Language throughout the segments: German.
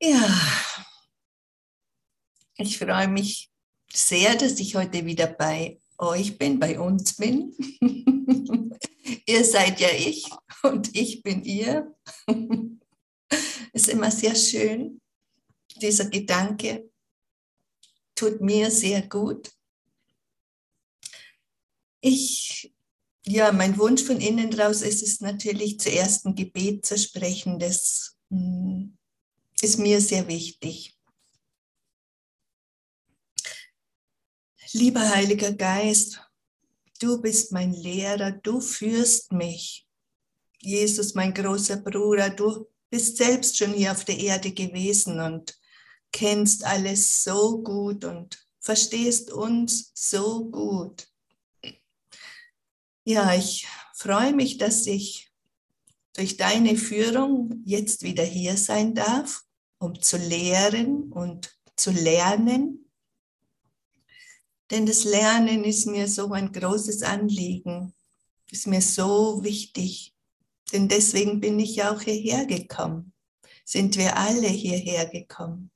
Ja, ich freue mich sehr, dass ich heute wieder bei euch bin, bei uns bin. ihr seid ja ich und ich bin ihr. ist immer sehr schön. Dieser Gedanke tut mir sehr gut. Ich, ja, mein Wunsch von innen raus ist es natürlich zuerst ein Gebet zu sprechen. Das hm, ist mir sehr wichtig. Lieber Heiliger Geist, du bist mein Lehrer, du führst mich. Jesus, mein großer Bruder, du bist selbst schon hier auf der Erde gewesen und kennst alles so gut und verstehst uns so gut. Ja, ich freue mich, dass ich durch deine Führung jetzt wieder hier sein darf um zu lehren und zu lernen. Denn das Lernen ist mir so ein großes Anliegen, ist mir so wichtig. Denn deswegen bin ich ja auch hierher gekommen, sind wir alle hierher gekommen.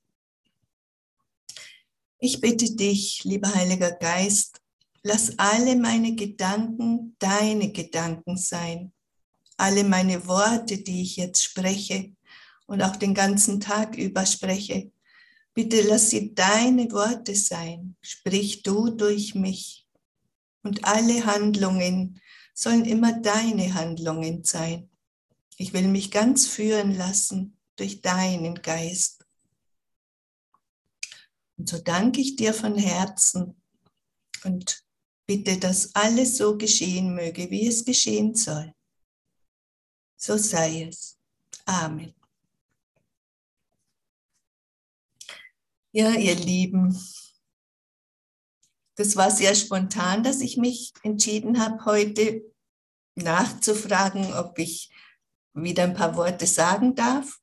Ich bitte dich, lieber Heiliger Geist, lass alle meine Gedanken deine Gedanken sein. Alle meine Worte, die ich jetzt spreche, und auch den ganzen Tag über spreche. Bitte lass sie deine Worte sein. Sprich du durch mich. Und alle Handlungen sollen immer deine Handlungen sein. Ich will mich ganz führen lassen durch deinen Geist. Und so danke ich dir von Herzen und bitte, dass alles so geschehen möge, wie es geschehen soll. So sei es. Amen. Ja, ihr Lieben, das war sehr spontan, dass ich mich entschieden habe, heute nachzufragen, ob ich wieder ein paar Worte sagen darf.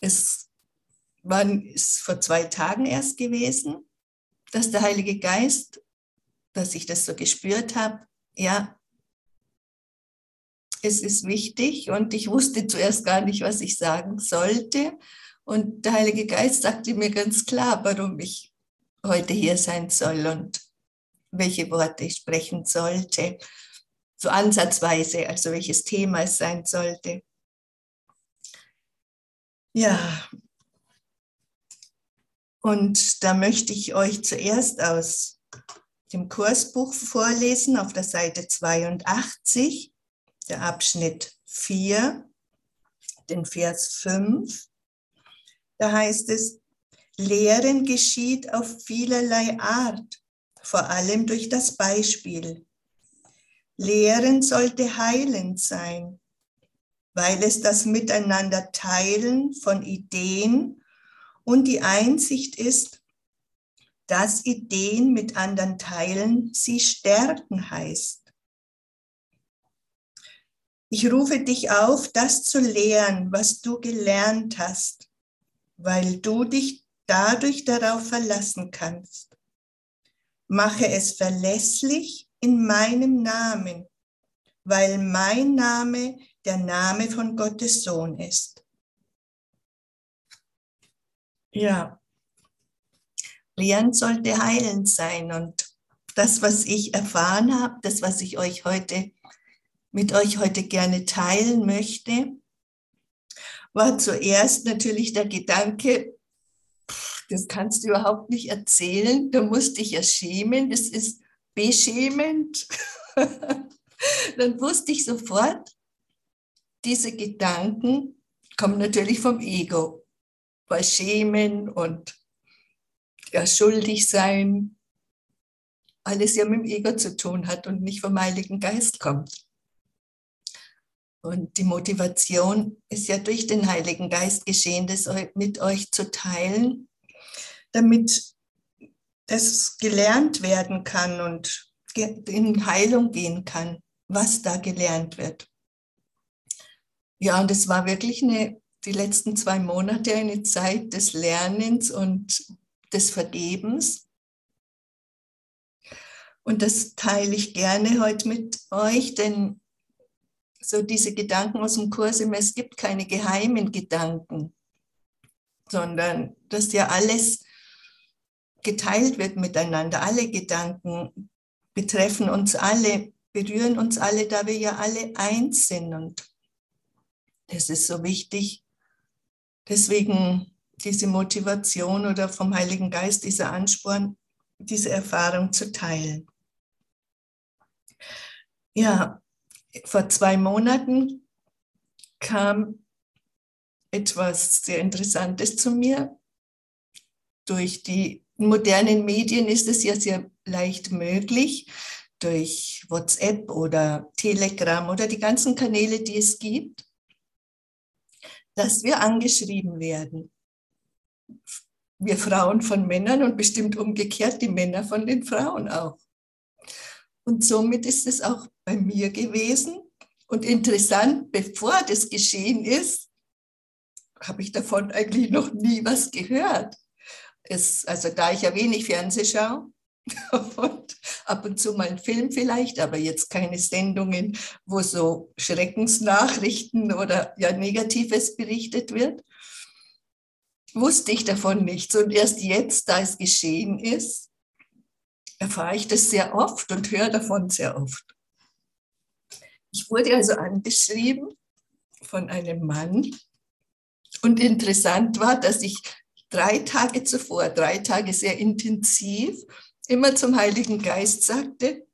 Es war ist vor zwei Tagen erst gewesen, dass der Heilige Geist, dass ich das so gespürt habe, ja, es ist wichtig und ich wusste zuerst gar nicht, was ich sagen sollte. Und der Heilige Geist sagte mir ganz klar, warum ich heute hier sein soll und welche Worte ich sprechen sollte. So ansatzweise, also welches Thema es sein sollte. Ja, und da möchte ich euch zuerst aus dem Kursbuch vorlesen auf der Seite 82, der Abschnitt 4, den Vers 5. Da heißt es, Lehren geschieht auf vielerlei Art, vor allem durch das Beispiel. Lehren sollte heilend sein, weil es das Miteinander teilen von Ideen und die Einsicht ist, dass Ideen mit anderen teilen sie stärken heißt. Ich rufe dich auf, das zu lehren, was du gelernt hast weil du dich dadurch darauf verlassen kannst. Mache es verlässlich in meinem Namen, weil mein Name der Name von Gottes Sohn ist. Ja, Lehren sollte heilend sein und das, was ich erfahren habe, das, was ich euch heute mit euch heute gerne teilen möchte, war zuerst natürlich der Gedanke, das kannst du überhaupt nicht erzählen, du musst dich ja schämen, das ist beschämend. Dann wusste ich sofort, diese Gedanken kommen natürlich vom Ego, bei Schämen und ja, schuldig sein, alles ja mit dem Ego zu tun hat und nicht vom Heiligen Geist kommt. Und die Motivation ist ja durch den Heiligen Geist geschehen, das mit euch zu teilen, damit das gelernt werden kann und in Heilung gehen kann, was da gelernt wird. Ja, und es war wirklich eine, die letzten zwei Monate eine Zeit des Lernens und des Vergebens. Und das teile ich gerne heute mit euch, denn so diese Gedanken aus dem Kurs immer, es gibt keine geheimen Gedanken. sondern dass ja alles geteilt wird miteinander. Alle Gedanken betreffen uns alle, berühren uns alle, da wir ja alle eins sind. Und das ist so wichtig. Deswegen diese Motivation oder vom Heiligen Geist, dieser Ansporn, diese Erfahrung zu teilen. Ja, vor zwei Monaten kam etwas sehr Interessantes zu mir. Durch die modernen Medien ist es ja sehr leicht möglich, durch WhatsApp oder Telegram oder die ganzen Kanäle, die es gibt, dass wir angeschrieben werden. Wir Frauen von Männern und bestimmt umgekehrt die Männer von den Frauen auch. Und somit ist es auch bei mir gewesen. Und interessant, bevor das geschehen ist, habe ich davon eigentlich noch nie was gehört. Es, also da ich ja wenig Fernseh schaue und ab und zu mal einen Film vielleicht, aber jetzt keine Sendungen, wo so Schreckensnachrichten oder ja Negatives berichtet wird, wusste ich davon nichts. Und erst jetzt, da es geschehen ist, erfahre ich das sehr oft und höre davon sehr oft. Ich wurde also angeschrieben von einem Mann und interessant war, dass ich drei Tage zuvor, drei Tage sehr intensiv, immer zum Heiligen Geist sagte,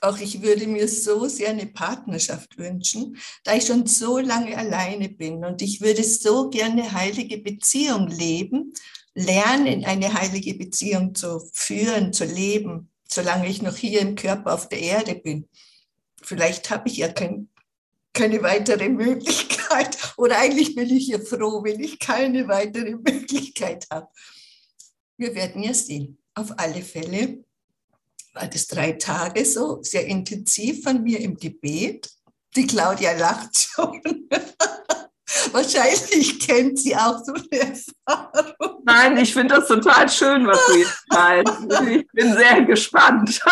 auch ich würde mir so sehr eine Partnerschaft wünschen, da ich schon so lange alleine bin und ich würde so gerne heilige Beziehung leben, lernen, eine heilige Beziehung zu führen, zu leben, solange ich noch hier im Körper auf der Erde bin. Vielleicht habe ich ja kein, keine weitere Möglichkeit oder eigentlich bin ich ja froh, wenn ich keine weitere Möglichkeit habe. Wir werden ja sehen. Auf alle Fälle war das drei Tage so, sehr intensiv von mir im Gebet. Die Claudia lacht schon. Wahrscheinlich kennt sie auch so eine Erfahrung. Nein, ich finde das total schön, was du jetzt teilst. Ich bin sehr gespannt.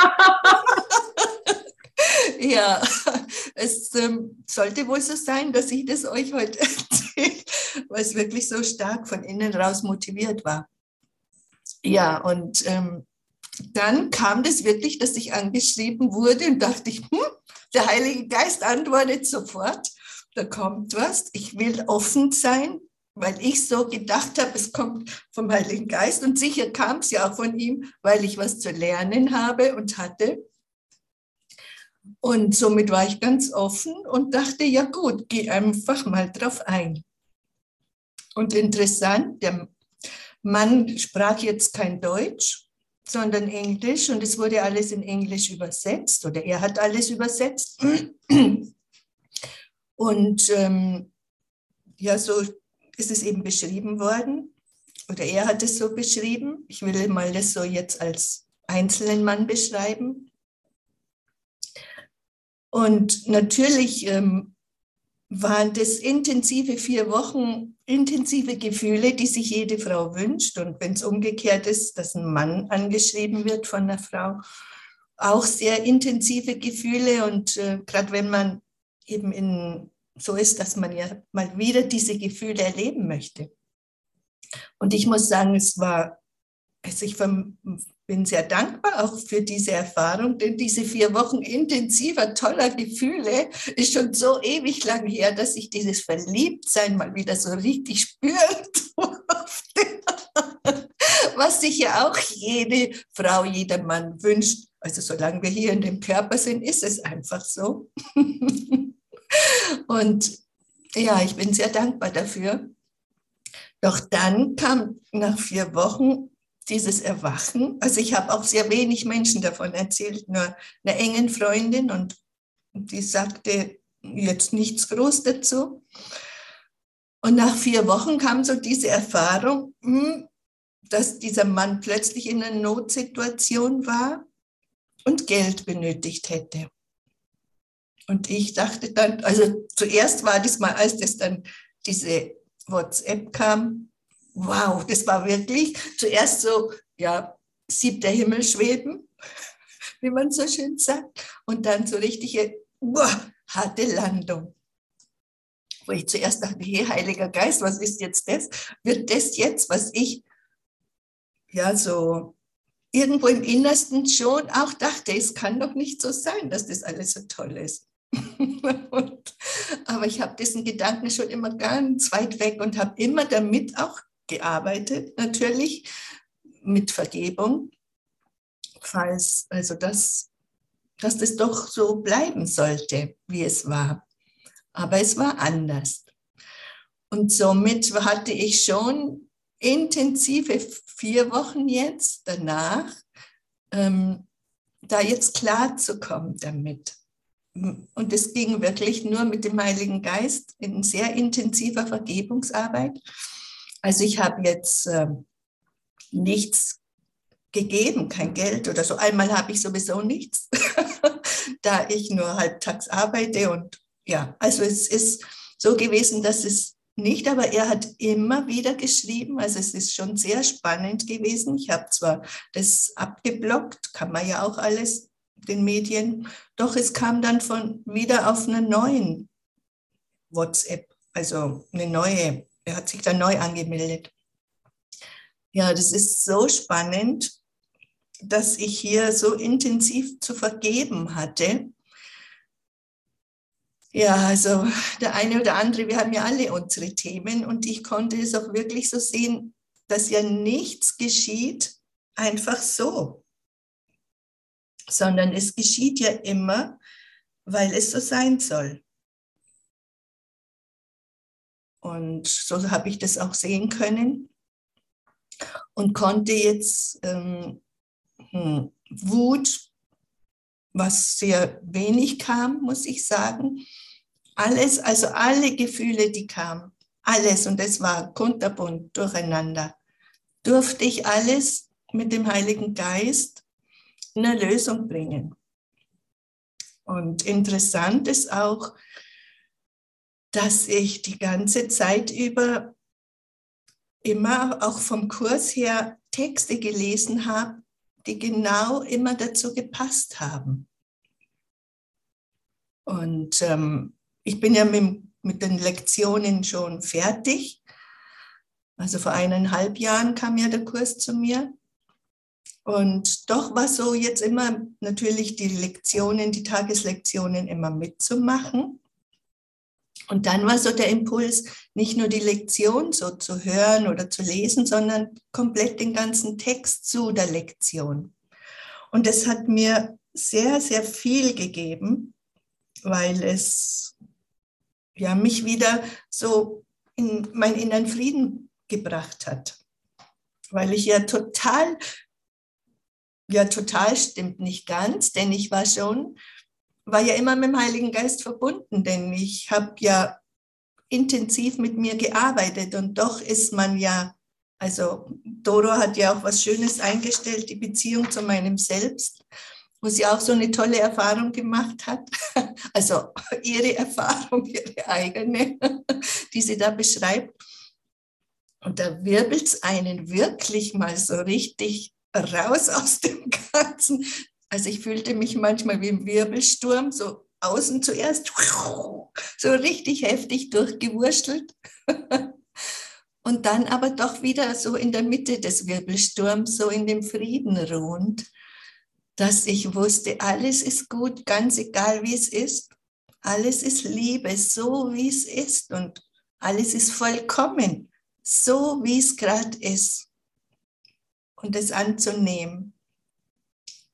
ja, es ähm, sollte wohl so sein, dass ich das euch heute erzähle, weil es wirklich so stark von innen raus motiviert war. Ja, und ähm, dann kam das wirklich, dass ich angeschrieben wurde und dachte ich, hm, der Heilige Geist antwortet sofort da kommt was. Ich will offen sein, weil ich so gedacht habe, es kommt vom Heiligen Geist. Und sicher kam es ja auch von ihm, weil ich was zu lernen habe und hatte. Und somit war ich ganz offen und dachte, ja gut, geh einfach mal drauf ein. Und interessant, der Mann sprach jetzt kein Deutsch, sondern Englisch und es wurde alles in Englisch übersetzt oder er hat alles übersetzt. Und ähm, ja, so ist es eben beschrieben worden. Oder er hat es so beschrieben. Ich will mal das so jetzt als einzelnen Mann beschreiben. Und natürlich ähm, waren das intensive vier Wochen, intensive Gefühle, die sich jede Frau wünscht. Und wenn es umgekehrt ist, dass ein Mann angeschrieben wird von einer Frau, auch sehr intensive Gefühle. Und äh, gerade wenn man eben in, so ist, dass man ja mal wieder diese Gefühle erleben möchte. Und ich muss sagen, es war, also ich bin sehr dankbar auch für diese Erfahrung, denn diese vier Wochen intensiver, toller Gefühle ist schon so ewig lang her, dass ich dieses Verliebtsein mal wieder so richtig spüren durfte. Was sich ja auch jede Frau, jeder Mann wünscht. Also solange wir hier in dem Körper sind, ist es einfach so. Und ja, ich bin sehr dankbar dafür. Doch dann kam nach vier Wochen dieses Erwachen. Also ich habe auch sehr wenig Menschen davon erzählt, nur einer engen Freundin und die sagte jetzt nichts groß dazu. Und nach vier Wochen kam so diese Erfahrung, hm, dass dieser Mann plötzlich in einer Notsituation war und Geld benötigt hätte. Und ich dachte dann, also zuerst war das mal, als das dann diese WhatsApp kam, wow, das war wirklich zuerst so, ja, siebter Himmel schweben, wie man so schön sagt, und dann so richtige, boah, harte Landung. wo ich zuerst dachte, hey, Heiliger Geist, was ist jetzt das? Wird das jetzt, was ich ja so irgendwo im Innersten schon auch dachte, es kann doch nicht so sein, dass das alles so toll ist. und, aber ich habe diesen Gedanken schon immer ganz weit weg und habe immer damit auch gearbeitet, natürlich mit Vergebung, falls also das, dass das doch so bleiben sollte, wie es war. Aber es war anders. Und somit hatte ich schon intensive vier Wochen jetzt danach, ähm, da jetzt klar zu kommen damit. Und es ging wirklich nur mit dem Heiligen Geist in sehr intensiver Vergebungsarbeit. Also ich habe jetzt äh, nichts gegeben, kein Geld oder so. Einmal habe ich sowieso nichts, da ich nur halbtags arbeite. Und ja, also es ist so gewesen, dass es nicht, aber er hat immer wieder geschrieben. Also es ist schon sehr spannend gewesen. Ich habe zwar das abgeblockt, kann man ja auch alles den Medien, doch es kam dann von wieder auf einen neuen WhatsApp, also eine neue. Er hat sich dann neu angemeldet. Ja, das ist so spannend, dass ich hier so intensiv zu vergeben hatte ja, also der eine oder andere, wir haben ja alle unsere Themen und ich konnte es auch wirklich so sehen, dass ja nichts geschieht einfach so, sondern es geschieht ja immer, weil es so sein soll. Und so habe ich das auch sehen können und konnte jetzt ähm, hm, Wut, was sehr wenig kam, muss ich sagen, alles, also alle Gefühle, die kamen, alles, und es war kunterbunt durcheinander, durfte ich alles mit dem Heiligen Geist eine Lösung bringen. Und interessant ist auch, dass ich die ganze Zeit über immer auch vom Kurs her Texte gelesen habe, die genau immer dazu gepasst haben. Und ähm, ich bin ja mit, mit den Lektionen schon fertig. Also vor eineinhalb Jahren kam ja der Kurs zu mir. Und doch war so jetzt immer natürlich die Lektionen, die Tageslektionen immer mitzumachen. Und dann war so der Impuls, nicht nur die Lektion so zu hören oder zu lesen, sondern komplett den ganzen Text zu der Lektion. Und das hat mir sehr, sehr viel gegeben, weil es ja, mich wieder so in meinen inneren Frieden gebracht hat. Weil ich ja total, ja total stimmt nicht ganz, denn ich war schon, war ja immer mit dem Heiligen Geist verbunden, denn ich habe ja intensiv mit mir gearbeitet und doch ist man ja, also Doro hat ja auch was Schönes eingestellt, die Beziehung zu meinem Selbst wo sie auch so eine tolle Erfahrung gemacht hat. Also ihre Erfahrung, ihre eigene, die sie da beschreibt. Und da wirbelt es einen wirklich mal so richtig raus aus dem Ganzen. Also ich fühlte mich manchmal wie im Wirbelsturm, so außen zuerst, so richtig heftig durchgewurschtelt. Und dann aber doch wieder so in der Mitte des Wirbelsturms, so in dem Frieden ruhend dass ich wusste, alles ist gut, ganz egal wie es ist. Alles ist Liebe, so wie es ist. Und alles ist vollkommen, so wie es gerade ist. Und es anzunehmen.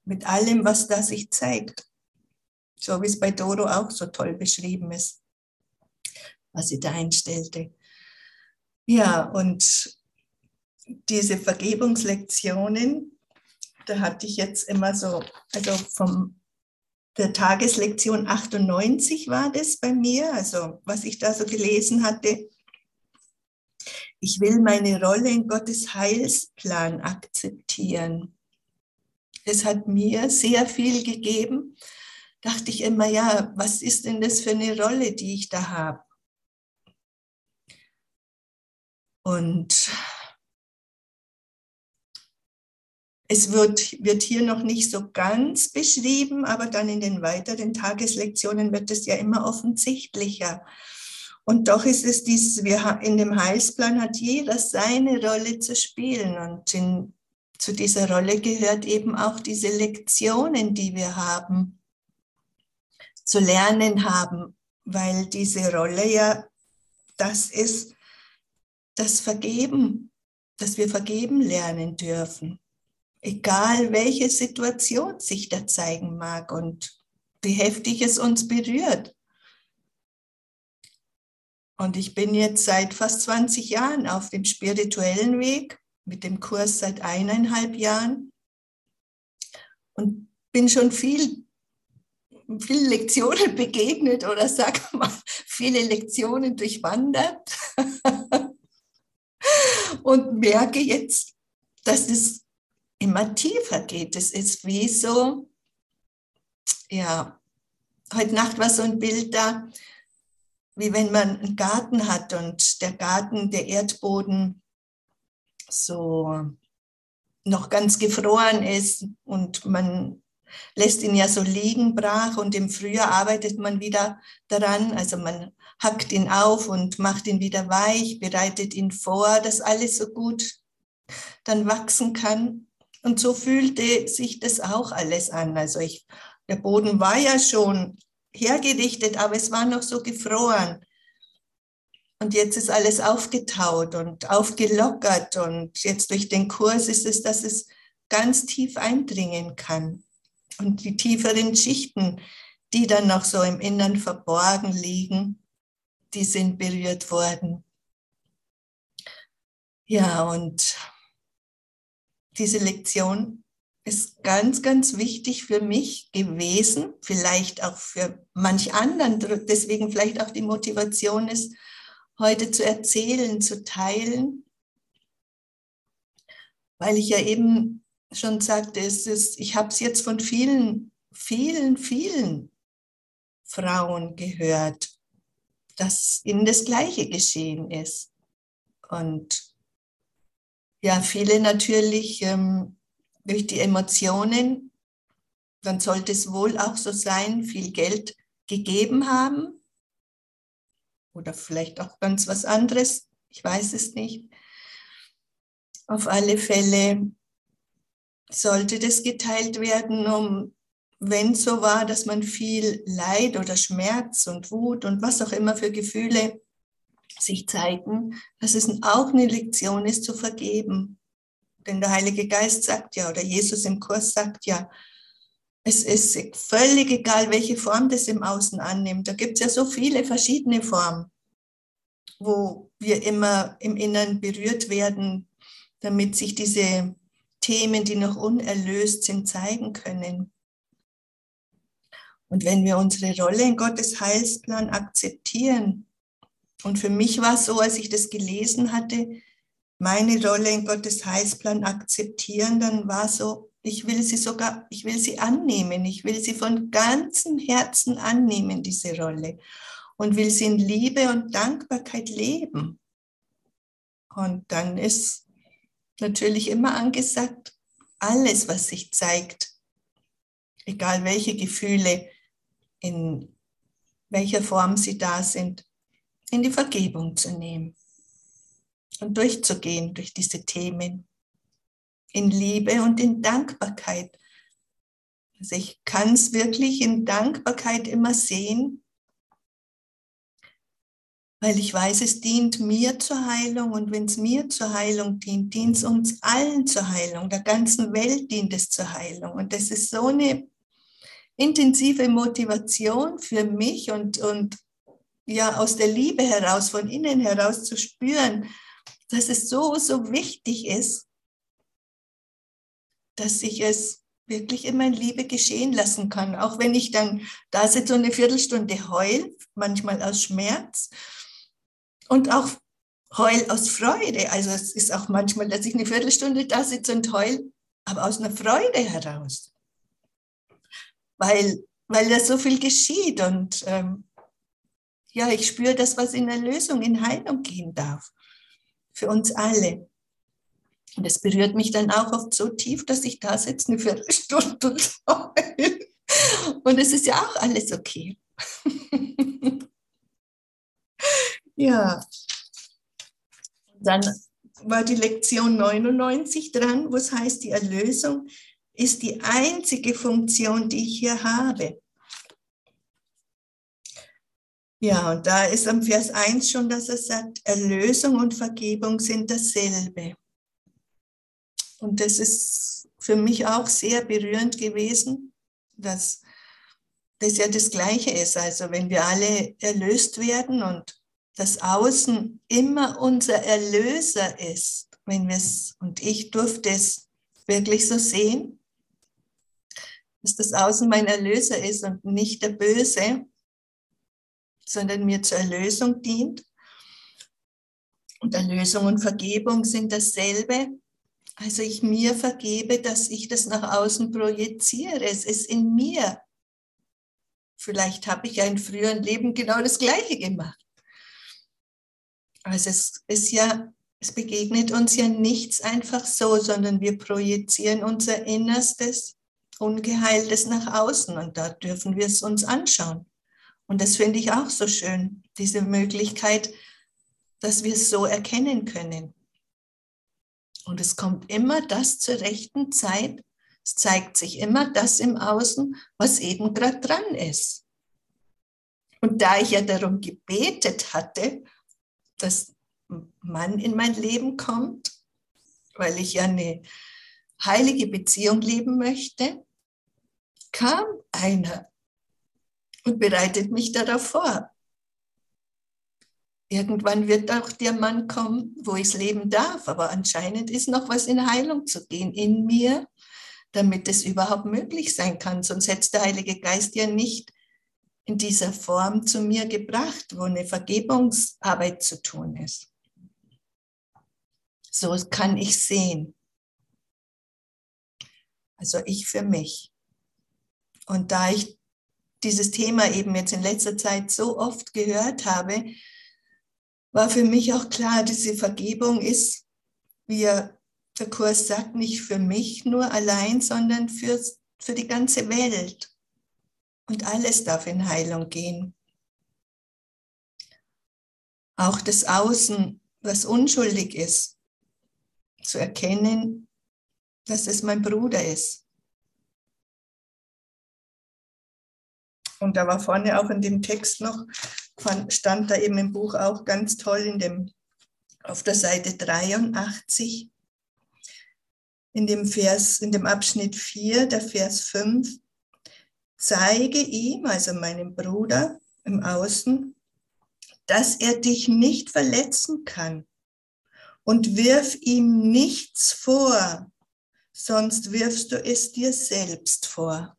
Mit allem, was da sich zeigt. So wie es bei Doro auch so toll beschrieben ist, was sie da einstellte. Ja, und diese Vergebungslektionen, da hatte ich jetzt immer so, also vom der Tageslektion 98 war das bei mir, also was ich da so gelesen hatte. Ich will meine Rolle in Gottes Heilsplan akzeptieren. Das hat mir sehr viel gegeben. Dachte ich immer, ja, was ist denn das für eine Rolle, die ich da habe? Und Es wird, wird hier noch nicht so ganz beschrieben, aber dann in den weiteren Tageslektionen wird es ja immer offensichtlicher. Und doch ist es dieses, wir in dem Heilsplan hat jeder seine Rolle zu spielen. Und in, zu dieser Rolle gehört eben auch diese Lektionen, die wir haben, zu lernen haben, weil diese Rolle ja das ist, das Vergeben, dass wir vergeben lernen dürfen. Egal welche Situation sich da zeigen mag und wie heftig es uns berührt. Und ich bin jetzt seit fast 20 Jahren auf dem spirituellen Weg, mit dem Kurs seit eineinhalb Jahren und bin schon viel, viele Lektionen begegnet oder sag mal, viele Lektionen durchwandert und merke jetzt, dass es immer tiefer geht. Es ist wie so, ja, heute Nacht war so ein Bild da, wie wenn man einen Garten hat und der Garten, der Erdboden so noch ganz gefroren ist und man lässt ihn ja so liegen brach und im Frühjahr arbeitet man wieder daran, also man hackt ihn auf und macht ihn wieder weich, bereitet ihn vor, dass alles so gut dann wachsen kann. Und so fühlte sich das auch alles an. Also ich, der Boden war ja schon hergerichtet, aber es war noch so gefroren. Und jetzt ist alles aufgetaut und aufgelockert. Und jetzt durch den Kurs ist es, dass es ganz tief eindringen kann. Und die tieferen Schichten, die dann noch so im Innern verborgen liegen, die sind berührt worden. Ja, und diese Lektion ist ganz, ganz wichtig für mich gewesen, vielleicht auch für manch anderen, deswegen vielleicht auch die Motivation ist, heute zu erzählen, zu teilen, weil ich ja eben schon sagte, es ist, ich habe es jetzt von vielen, vielen, vielen Frauen gehört, dass ihnen das Gleiche geschehen ist. Und ja, viele natürlich ähm, durch die Emotionen, dann sollte es wohl auch so sein, viel Geld gegeben haben oder vielleicht auch ganz was anderes, ich weiß es nicht. Auf alle Fälle sollte das geteilt werden, um, wenn so war, dass man viel Leid oder Schmerz und Wut und was auch immer für Gefühle sich zeigen, dass es auch eine Lektion ist zu vergeben. Denn der Heilige Geist sagt ja, oder Jesus im Kurs sagt ja, es ist völlig egal, welche Form das im Außen annimmt. Da gibt es ja so viele verschiedene Formen, wo wir immer im Inneren berührt werden, damit sich diese Themen, die noch unerlöst sind, zeigen können. Und wenn wir unsere Rolle in Gottes Heilsplan akzeptieren, und für mich war es so, als ich das gelesen hatte, meine Rolle in Gottes Heilsplan akzeptieren, dann war so, ich will sie sogar, ich will sie annehmen, ich will sie von ganzem Herzen annehmen, diese Rolle, und will sie in Liebe und Dankbarkeit leben. Und dann ist natürlich immer angesagt, alles, was sich zeigt, egal welche Gefühle, in welcher Form sie da sind, in die Vergebung zu nehmen und durchzugehen durch diese Themen in Liebe und in Dankbarkeit. Also ich kann es wirklich in Dankbarkeit immer sehen, weil ich weiß, es dient mir zur Heilung und wenn es mir zur Heilung dient, dient es uns allen zur Heilung, der ganzen Welt dient es zur Heilung. Und das ist so eine intensive Motivation für mich und, und ja aus der Liebe heraus, von innen heraus zu spüren, dass es so, so wichtig ist, dass ich es wirklich in meiner Liebe geschehen lassen kann. Auch wenn ich dann da sitze und eine Viertelstunde heul, manchmal aus Schmerz und auch heul aus Freude. Also es ist auch manchmal, dass ich eine Viertelstunde da sitze und heul, aber aus einer Freude heraus. Weil, weil da so viel geschieht und ähm, ja, ich spüre das, was in Erlösung, in Heilung gehen darf für uns alle. Und es berührt mich dann auch oft so tief, dass ich da sitze eine Viertelstunde und Und es ist ja auch alles okay. Ja. Dann war die Lektion 99 dran, wo es heißt, die Erlösung ist die einzige Funktion, die ich hier habe. Ja, und da ist am Vers 1 schon, dass er sagt, Erlösung und Vergebung sind dasselbe. Und das ist für mich auch sehr berührend gewesen, dass das ja das Gleiche ist. Also wenn wir alle erlöst werden und das Außen immer unser Erlöser ist, wenn wir es, und ich durfte es wirklich so sehen, dass das Außen mein Erlöser ist und nicht der Böse, sondern mir zur Erlösung dient. Und Erlösung und Vergebung sind dasselbe. Also ich mir vergebe, dass ich das nach außen projiziere. Es ist in mir. Vielleicht habe ich ja in früheren Leben genau das Gleiche gemacht. Also es ist ja, es begegnet uns ja nichts einfach so, sondern wir projizieren unser Innerstes, Ungeheiltes nach außen und da dürfen wir es uns anschauen. Und das finde ich auch so schön, diese Möglichkeit, dass wir es so erkennen können. Und es kommt immer das zur rechten Zeit. Es zeigt sich immer das im Außen, was eben gerade dran ist. Und da ich ja darum gebetet hatte, dass Mann in mein Leben kommt, weil ich ja eine heilige Beziehung leben möchte, kam einer und bereitet mich darauf vor. Irgendwann wird auch der Mann kommen, wo ich leben darf, aber anscheinend ist noch was in Heilung zu gehen in mir, damit es überhaupt möglich sein kann. Sonst hätte der Heilige Geist ja nicht in dieser Form zu mir gebracht, wo eine Vergebungsarbeit zu tun ist. So kann ich sehen. Also ich für mich. Und da ich dieses Thema eben jetzt in letzter Zeit so oft gehört habe, war für mich auch klar, diese Vergebung ist, wie der Kurs sagt, nicht für mich nur allein, sondern für, für die ganze Welt. Und alles darf in Heilung gehen. Auch das Außen, was unschuldig ist, zu erkennen, dass es mein Bruder ist. Und da war vorne auch in dem Text noch, stand da eben im Buch auch ganz toll in dem, auf der Seite 83, in dem Vers, in dem Abschnitt 4, der Vers 5, zeige ihm, also meinem Bruder im Außen, dass er dich nicht verletzen kann und wirf ihm nichts vor, sonst wirfst du es dir selbst vor.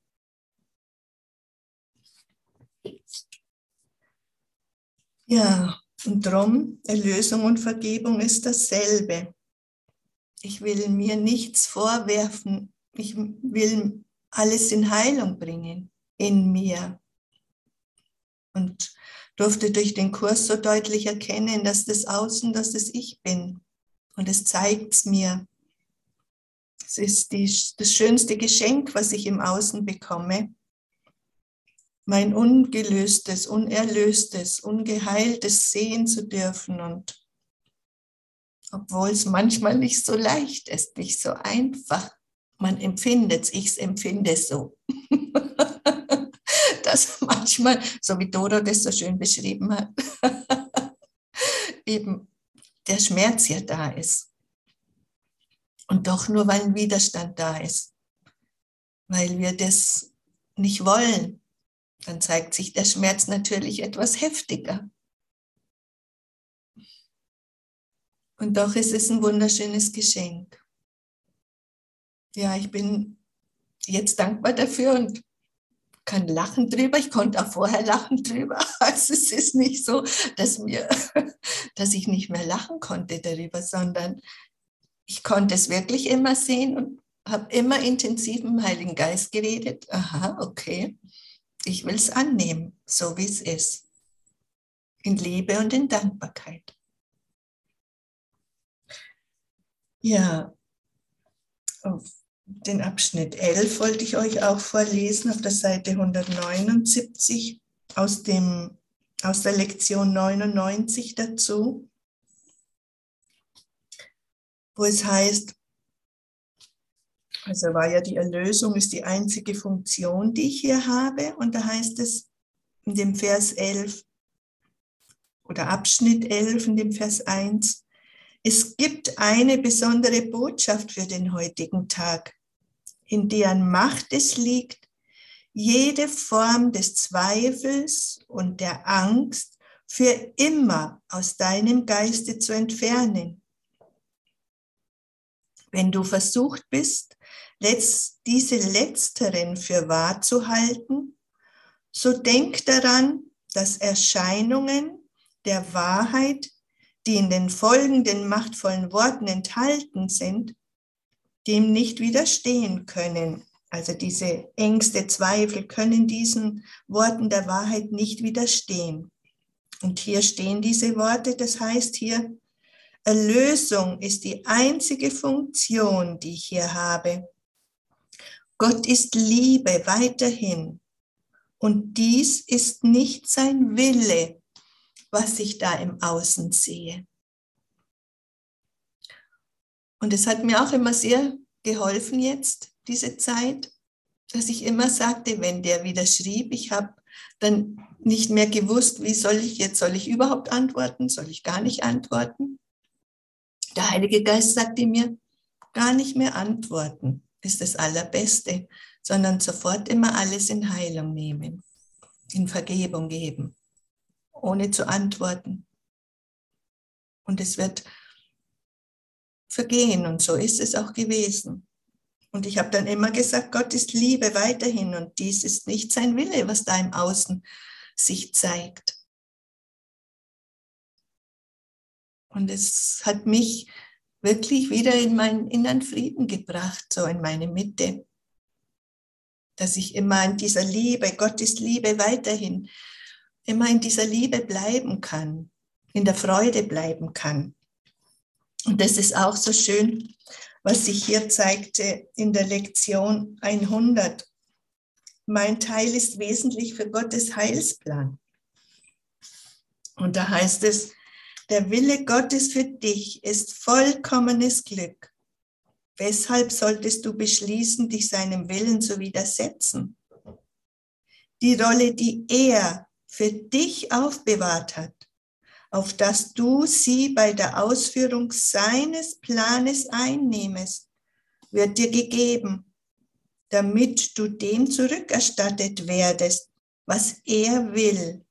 Ja, und drum, Erlösung und Vergebung ist dasselbe. Ich will mir nichts vorwerfen. Ich will alles in Heilung bringen in mir. Und durfte durch den Kurs so deutlich erkennen, dass das Außen, dass das ich bin. Und es zeigt es mir. Es ist die, das schönste Geschenk, was ich im Außen bekomme. Mein ungelöstes, unerlöstes, ungeheiltes sehen zu dürfen. Und obwohl es manchmal nicht so leicht ist, nicht so einfach, man empfindet es, ich empfinde es so. dass manchmal, so wie Doro das so schön beschrieben hat, eben der Schmerz ja da ist. Und doch nur, weil ein Widerstand da ist, weil wir das nicht wollen, dann zeigt sich der Schmerz natürlich etwas heftiger. Und doch ist es ein wunderschönes Geschenk. Ja, ich bin jetzt dankbar dafür und kann lachen drüber. Ich konnte auch vorher lachen drüber. Also es ist nicht so, dass, mir, dass ich nicht mehr lachen konnte darüber, sondern ich konnte es wirklich immer sehen und habe immer intensiv im Heiligen Geist geredet. Aha, okay, ich will es annehmen, so wie es ist. In Liebe und in Dankbarkeit. Ja, auf den Abschnitt 11 wollte ich euch auch vorlesen auf der Seite 179 aus dem aus der Lektion 99 dazu, wo es heißt, also war ja die Erlösung ist die einzige Funktion, die ich hier habe. Und da heißt es in dem Vers 11 oder Abschnitt 11 in dem Vers 1, es gibt eine besondere Botschaft für den heutigen Tag, in deren Macht es liegt, jede Form des Zweifels und der Angst für immer aus deinem Geiste zu entfernen. Wenn du versucht bist, diese letzteren für wahr zu halten, so denk daran, dass Erscheinungen der Wahrheit, die in den folgenden machtvollen Worten enthalten sind, dem nicht widerstehen können. Also diese Ängste, Zweifel können diesen Worten der Wahrheit nicht widerstehen. Und hier stehen diese Worte, das heißt hier, Erlösung ist die einzige Funktion, die ich hier habe. Gott ist Liebe weiterhin. Und dies ist nicht sein Wille, was ich da im Außen sehe. Und es hat mir auch immer sehr geholfen jetzt, diese Zeit, dass ich immer sagte, wenn der wieder schrieb, ich habe dann nicht mehr gewusst, wie soll ich jetzt, soll ich überhaupt antworten, soll ich gar nicht antworten. Der Heilige Geist sagte mir, gar nicht mehr antworten ist das Allerbeste, sondern sofort immer alles in Heilung nehmen, in Vergebung geben, ohne zu antworten. Und es wird vergehen und so ist es auch gewesen. Und ich habe dann immer gesagt, Gott ist Liebe weiterhin und dies ist nicht sein Wille, was da im Außen sich zeigt. Und es hat mich wirklich wieder in meinen inneren Frieden gebracht, so in meine Mitte. Dass ich immer in dieser Liebe, Gottes Liebe weiterhin, immer in dieser Liebe bleiben kann, in der Freude bleiben kann. Und das ist auch so schön, was sich hier zeigte in der Lektion 100. Mein Teil ist wesentlich für Gottes Heilsplan. Und da heißt es, der Wille Gottes für dich ist vollkommenes Glück. Weshalb solltest du beschließen, dich seinem Willen zu widersetzen? Die Rolle, die er für dich aufbewahrt hat, auf dass du sie bei der Ausführung seines Planes einnehmest, wird dir gegeben, damit du dem zurückerstattet werdest, was er will.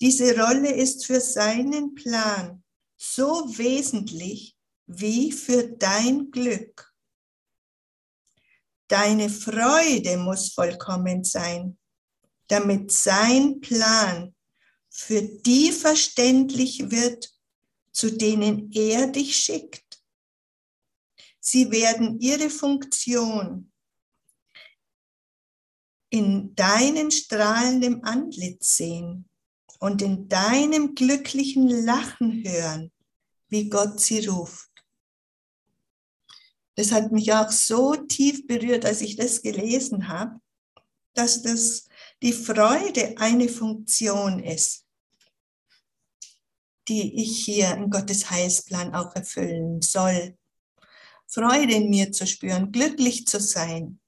Diese Rolle ist für seinen Plan so wesentlich wie für dein Glück. Deine Freude muss vollkommen sein, damit sein Plan für die verständlich wird, zu denen er dich schickt. Sie werden ihre Funktion in deinen strahlendem Antlitz sehen und in deinem glücklichen Lachen hören, wie Gott sie ruft. Das hat mich auch so tief berührt, als ich das gelesen habe, dass das die Freude eine Funktion ist die ich hier in Gottes Heilsplan auch erfüllen soll. Freude in mir zu spüren, glücklich zu sein.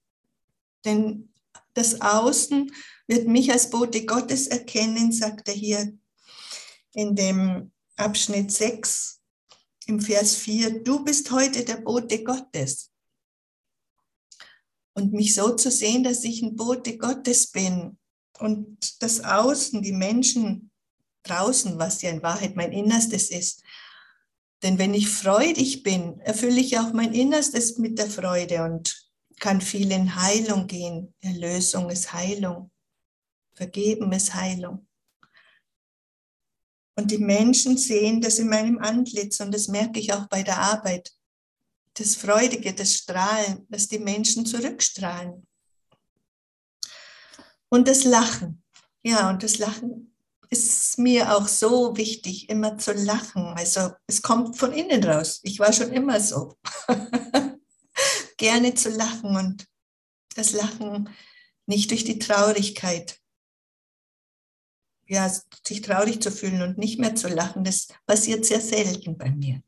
Denn das Außen wird mich als Bote Gottes erkennen, sagt er hier in dem Abschnitt 6 im Vers 4. Du bist heute der Bote Gottes. Und mich so zu sehen, dass ich ein Bote Gottes bin und das Außen, die Menschen draußen, was ja in Wahrheit mein Innerstes ist. Denn wenn ich freudig bin, erfülle ich auch mein Innerstes mit der Freude und kann viel in Heilung gehen. Erlösung ist Heilung. Vergeben ist Heilung. Und die Menschen sehen das in meinem Antlitz und das merke ich auch bei der Arbeit. Das Freudige, das Strahlen, dass die Menschen zurückstrahlen. Und das Lachen. Ja, und das Lachen ist mir auch so wichtig, immer zu lachen. Also es kommt von innen raus. Ich war schon immer so. Gerne zu lachen und das Lachen nicht durch die Traurigkeit. Ja, sich traurig zu fühlen und nicht mehr zu lachen, das passiert sehr selten bei mir.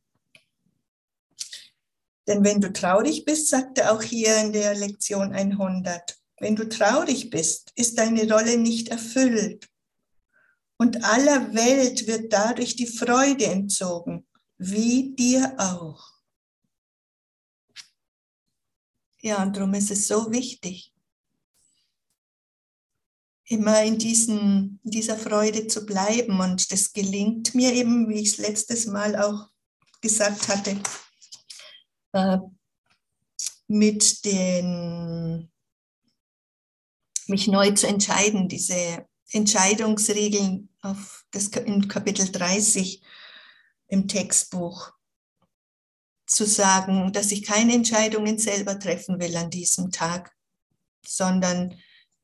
Denn wenn du traurig bist, sagt er auch hier in der Lektion 100, wenn du traurig bist, ist deine Rolle nicht erfüllt. Und aller Welt wird dadurch die Freude entzogen, wie dir auch. Ja, und darum ist es so wichtig, immer in, diesen, in dieser Freude zu bleiben. Und das gelingt mir eben, wie ich es letztes Mal auch gesagt hatte, äh, mit den, mich neu zu entscheiden, diese Entscheidungsregeln auf das, in Kapitel 30 im Textbuch zu sagen, dass ich keine Entscheidungen selber treffen will an diesem Tag, sondern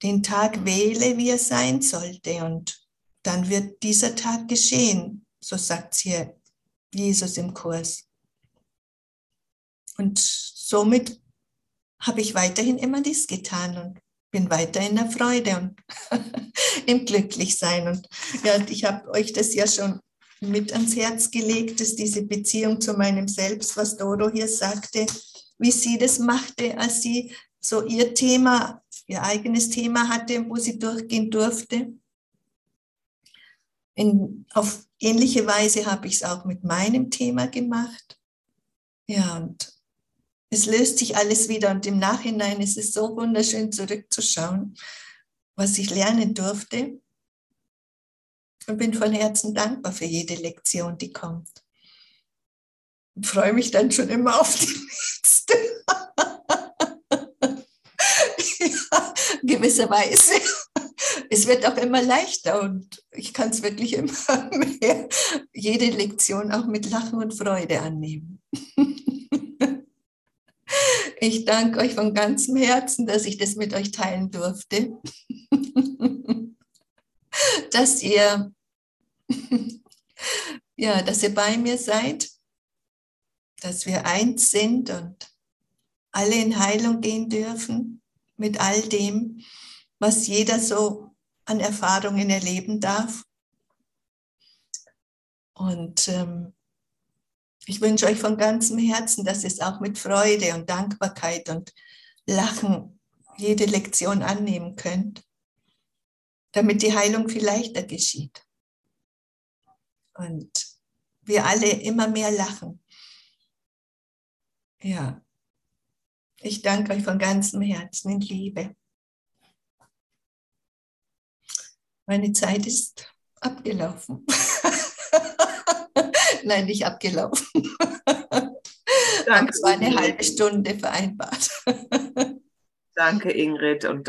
den Tag wähle, wie er sein sollte. Und dann wird dieser Tag geschehen, so sagt hier Jesus im Kurs. Und somit habe ich weiterhin immer dies getan und bin weiter in der Freude und im Glücklichsein. Und ja, ich habe euch das ja schon mit ans Herz gelegt, dass diese Beziehung zu meinem Selbst, was Doro hier sagte, wie sie das machte, als sie so ihr Thema ihr eigenes Thema hatte, wo sie durchgehen durfte. In, auf ähnliche Weise habe ich es auch mit meinem Thema gemacht. Ja, und es löst sich alles wieder und im Nachhinein ist es so wunderschön zurückzuschauen, was ich lernen durfte. Und bin von Herzen dankbar für jede Lektion, die kommt. Und freue mich dann schon immer auf die nächste. gewisserweise. Es wird auch immer leichter und ich kann es wirklich immer mehr, jede Lektion auch mit Lachen und Freude annehmen. Ich danke euch von ganzem Herzen, dass ich das mit euch teilen durfte. Dass ihr, ja, dass ihr bei mir seid, dass wir eins sind und alle in Heilung gehen dürfen mit all dem, was jeder so an Erfahrungen erleben darf. Und ähm, ich wünsche euch von ganzem Herzen, dass ihr es auch mit Freude und Dankbarkeit und Lachen jede Lektion annehmen könnt, damit die Heilung viel leichter geschieht. Und wir alle immer mehr lachen. Ja, ich danke euch von ganzem Herzen in Liebe. Meine Zeit ist abgelaufen. Nein, nicht abgelaufen. Danke. Es war eine halbe Stunde vereinbart. Danke, Ingrid, und danke.